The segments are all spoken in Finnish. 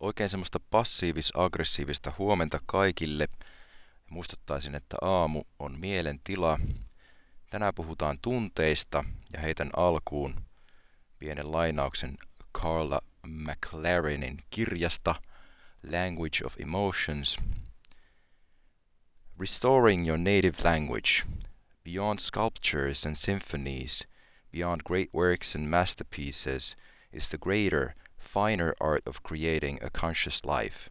oikein semmoista passiivis-aggressiivista huomenta kaikille. Muistuttaisin, että aamu on mielen tila. Tänään puhutaan tunteista ja heitän alkuun pienen lainauksen Carla McLarenin kirjasta Language of Emotions. Restoring your native language, beyond sculptures and symphonies, beyond great works and masterpieces, is the greater – finer art of creating a conscious life.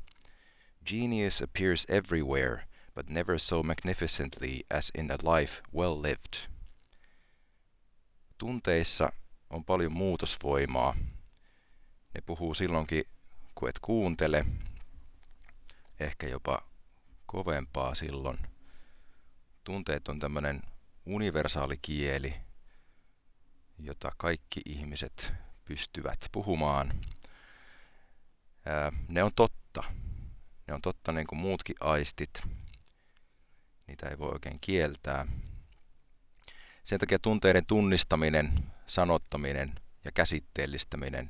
Genius appears everywhere, but never so magnificently as in a life well lived. Tunteissa on paljon muutosvoimaa. Ne puhuu silloinkin, kun et kuuntele, ehkä jopa kovempaa silloin. Tunteet on tämmöinen universaali kieli, jota kaikki ihmiset pystyvät puhumaan – ne on totta. Ne on totta niin kuin muutkin aistit. Niitä ei voi oikein kieltää. Sen takia tunteiden tunnistaminen, sanottaminen ja käsitteellistäminen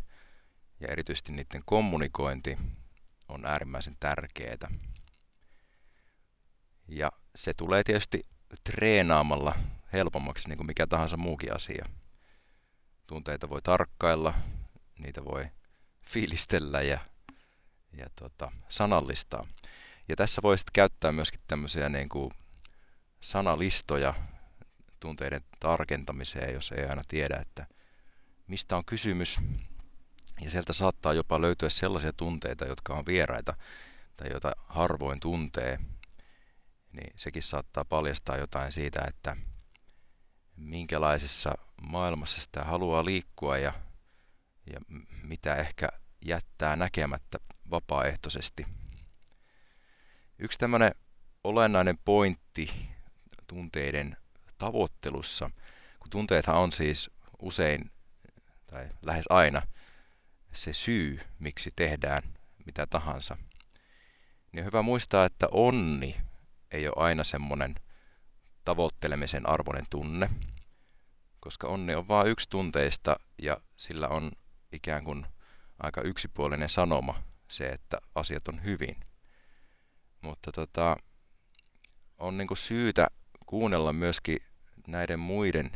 ja erityisesti niiden kommunikointi on äärimmäisen tärkeää. Ja se tulee tietysti treenaamalla helpommaksi niin kuin mikä tahansa muukin asia. Tunteita voi tarkkailla, niitä voi fiilistellä ja ja tota, sanallistaa. Ja tässä voisit käyttää myöskin tämmöisiä niin kuin sanalistoja tunteiden tarkentamiseen, jos ei aina tiedä, että mistä on kysymys. Ja sieltä saattaa jopa löytyä sellaisia tunteita, jotka on vieraita tai joita harvoin tuntee. Niin sekin saattaa paljastaa jotain siitä, että minkälaisessa maailmassa sitä haluaa liikkua ja, ja mitä ehkä jättää näkemättä vapaaehtoisesti. Yksi tämmöinen olennainen pointti tunteiden tavoittelussa, kun tunteethan on siis usein tai lähes aina se syy, miksi tehdään mitä tahansa, niin on hyvä muistaa, että onni ei ole aina semmoinen tavoittelemisen arvoinen tunne, koska onni on vain yksi tunteista ja sillä on ikään kuin aika yksipuolinen sanoma se, että asiat on hyvin. Mutta tota, on niin syytä kuunnella myöskin näiden muiden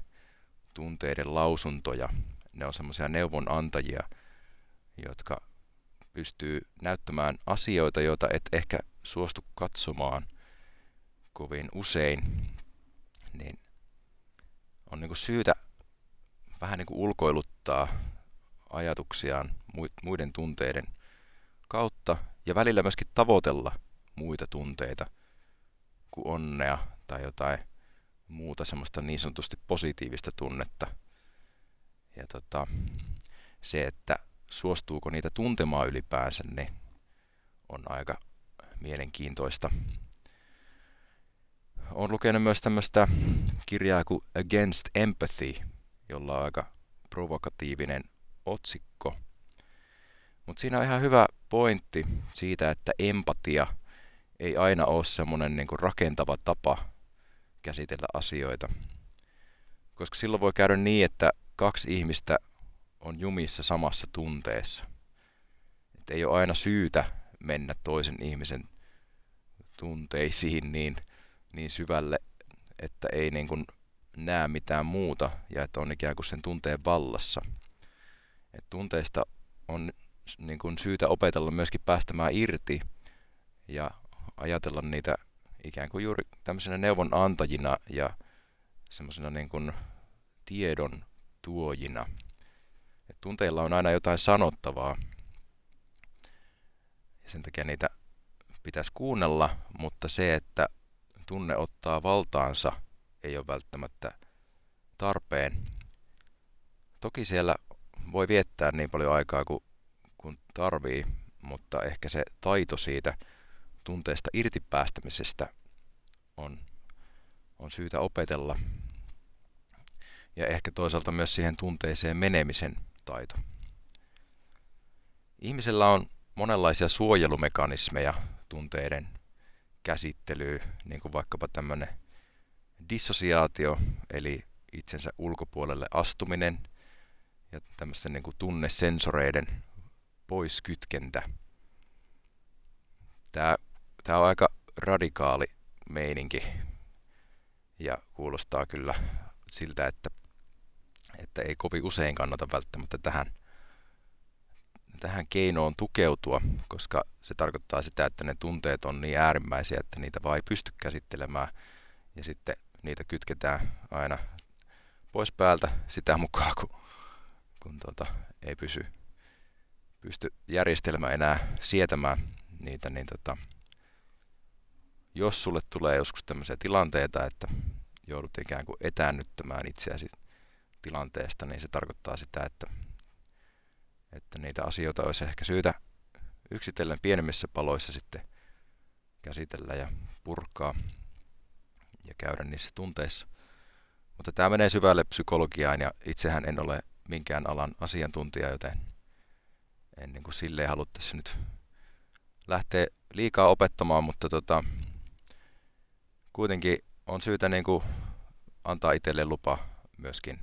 tunteiden lausuntoja. Ne on semmoisia neuvonantajia, jotka pystyy näyttämään asioita, joita et ehkä suostu katsomaan kovin usein, niin on niin syytä vähän niin ulkoiluttaa ajatuksiaan muiden tunteiden kautta ja välillä myöskin tavoitella muita tunteita kuin onnea tai jotain muuta semmoista niin sanotusti positiivista tunnetta. Ja tota, se, että suostuuko niitä tuntemaan ylipäänsä, niin on aika mielenkiintoista. Olen lukenut myös tämmöistä kirjaa kuin Against Empathy, jolla on aika provokatiivinen otsikko – mutta siinä on ihan hyvä pointti siitä, että empatia ei aina ole semmoinen niin rakentava tapa käsitellä asioita. Koska silloin voi käydä niin, että kaksi ihmistä on jumissa samassa tunteessa. Et ei ole aina syytä mennä toisen ihmisen tunteisiin niin, niin syvälle, että ei niin kuin näe mitään muuta ja että on ikään kuin sen tunteen vallassa. Et tunteista on niin kuin syytä opetella myöskin päästämään irti ja ajatella niitä ikään kuin juuri tämmöisenä neuvonantajina ja semmoisena niin kuin tiedon tuojina. Et tunteilla on aina jotain sanottavaa ja sen takia niitä pitäisi kuunnella, mutta se, että tunne ottaa valtaansa, ei ole välttämättä tarpeen. Toki siellä voi viettää niin paljon aikaa kuin tarvii, mutta ehkä se taito siitä tunteesta irtipäästämisestä on, on syytä opetella. Ja ehkä toisaalta myös siihen tunteeseen menemisen taito. Ihmisellä on monenlaisia suojelumekanismeja tunteiden käsittelyyn, niin kuin vaikkapa tämmöinen dissosiaatio, eli itsensä ulkopuolelle astuminen ja tämmöisten niin kuin tunnesensoreiden poiskytkentä. Tämä, tämä on aika radikaali meininki ja kuulostaa kyllä siltä, että, että ei kovin usein kannata välttämättä tähän, tähän keinoon tukeutua, koska se tarkoittaa sitä, että ne tunteet on niin äärimmäisiä, että niitä vaan ei pysty käsittelemään ja sitten niitä kytketään aina pois päältä sitä mukaan, kun, kun tuota, ei pysy, pysty järjestelmä enää sietämään niitä, niin tota, jos sulle tulee joskus tämmöisiä tilanteita, että joudut ikään kuin etäännyttämään itseäsi tilanteesta, niin se tarkoittaa sitä, että, että niitä asioita olisi ehkä syytä yksitellen pienemmissä paloissa sitten käsitellä ja purkaa ja käydä niissä tunteissa. Mutta tämä menee syvälle psykologiaan ja itsehän en ole minkään alan asiantuntija, joten en niin kuin silleen halua tässä nyt lähteä liikaa opettamaan, mutta tota, kuitenkin on syytä niin kuin antaa itselle lupa myöskin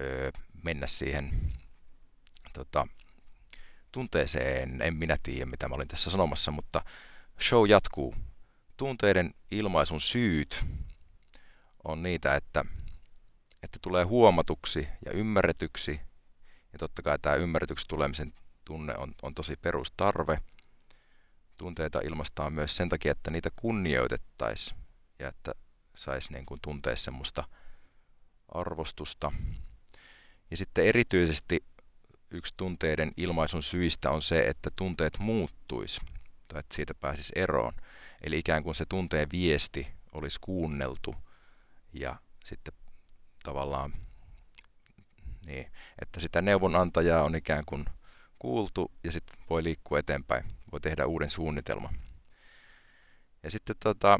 öö, mennä siihen tota, tunteeseen. En minä tiedä, mitä mä olin tässä sanomassa, mutta show jatkuu. Tunteiden ilmaisun syyt on niitä, että, että tulee huomatuksi ja ymmärretyksi. Ja totta kai tämä ymmärretyksi tulemisen tunne on, on tosi perustarve. Tunteita ilmaistaan myös sen takia, että niitä kunnioitettaisiin ja että saisi niin kuin tuntea semmoista arvostusta. Ja sitten erityisesti yksi tunteiden ilmaisun syistä on se, että tunteet muuttuisi tai että siitä pääsisi eroon. Eli ikään kuin se tunteen viesti olisi kuunneltu ja sitten tavallaan niin, että sitä neuvonantajaa on ikään kuin kuultu ja sitten voi liikkua eteenpäin, voi tehdä uuden suunnitelman. Ja sitten tota,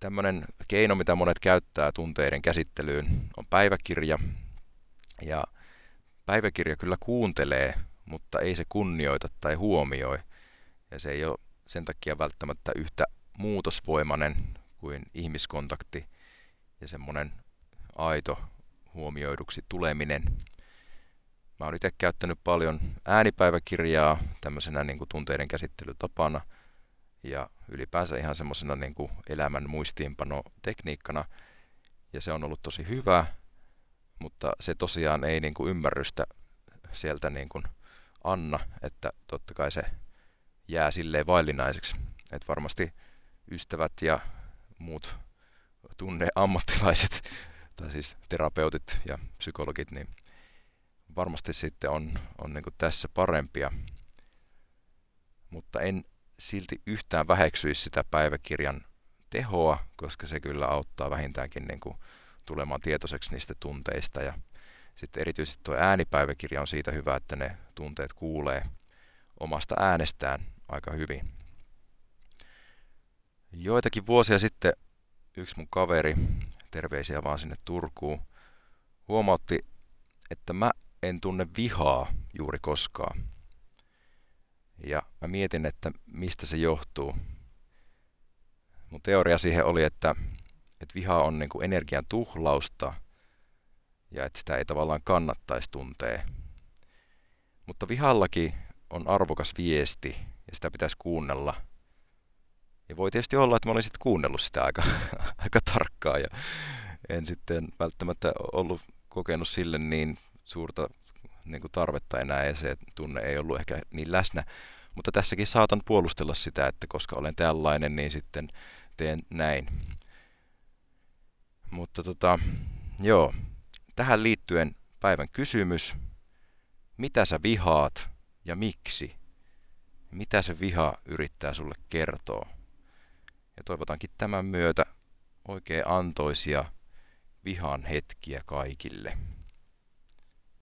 tämmöinen keino, mitä monet käyttää tunteiden käsittelyyn, on päiväkirja. Ja päiväkirja kyllä kuuntelee, mutta ei se kunnioita tai huomioi. Ja se ei ole sen takia välttämättä yhtä muutosvoimainen kuin ihmiskontakti ja semmoinen aito huomioiduksi tuleminen. Mä oon itse käyttänyt paljon äänipäiväkirjaa tämmöisenä niin kuin tunteiden käsittelytapana ja ylipäänsä ihan semmoisena niin kuin elämän muistiinpanotekniikkana. Ja se on ollut tosi hyvä, mutta se tosiaan ei niin kuin ymmärrystä sieltä niin kuin anna, että totta kai se jää silleen vaillinaiseksi. Että varmasti ystävät ja muut tunneammattilaiset, tai siis terapeutit ja psykologit, niin varmasti sitten on, on niin tässä parempia. Mutta en silti yhtään väheksyisi sitä päiväkirjan tehoa, koska se kyllä auttaa vähintäänkin niin kuin tulemaan tietoiseksi niistä tunteista. Ja sitten erityisesti tuo äänipäiväkirja on siitä hyvä, että ne tunteet kuulee omasta äänestään aika hyvin. Joitakin vuosia sitten yksi mun kaveri, terveisiä vaan sinne Turkuun, huomautti, että mä en tunne vihaa juuri koskaan. Ja mä mietin, että mistä se johtuu. Mun teoria siihen oli, että, että viha on niin kuin energian tuhlausta ja että sitä ei tavallaan kannattaisi tuntea. Mutta vihallakin on arvokas viesti ja sitä pitäisi kuunnella. Ja voi tietysti olla, että mä olisin kuunnellut sitä aika, aika tarkkaan ja en sitten välttämättä ollut kokenut sille niin suurta niin kuin tarvetta enää ja se tunne ei ollut ehkä niin läsnä. Mutta tässäkin saatan puolustella sitä, että koska olen tällainen, niin sitten teen näin. Mutta tota, joo, tähän liittyen päivän kysymys. Mitä sä vihaat ja miksi? Mitä se viha yrittää sulle kertoa? Ja toivotankin tämän myötä oikein antoisia vihan hetkiä kaikille.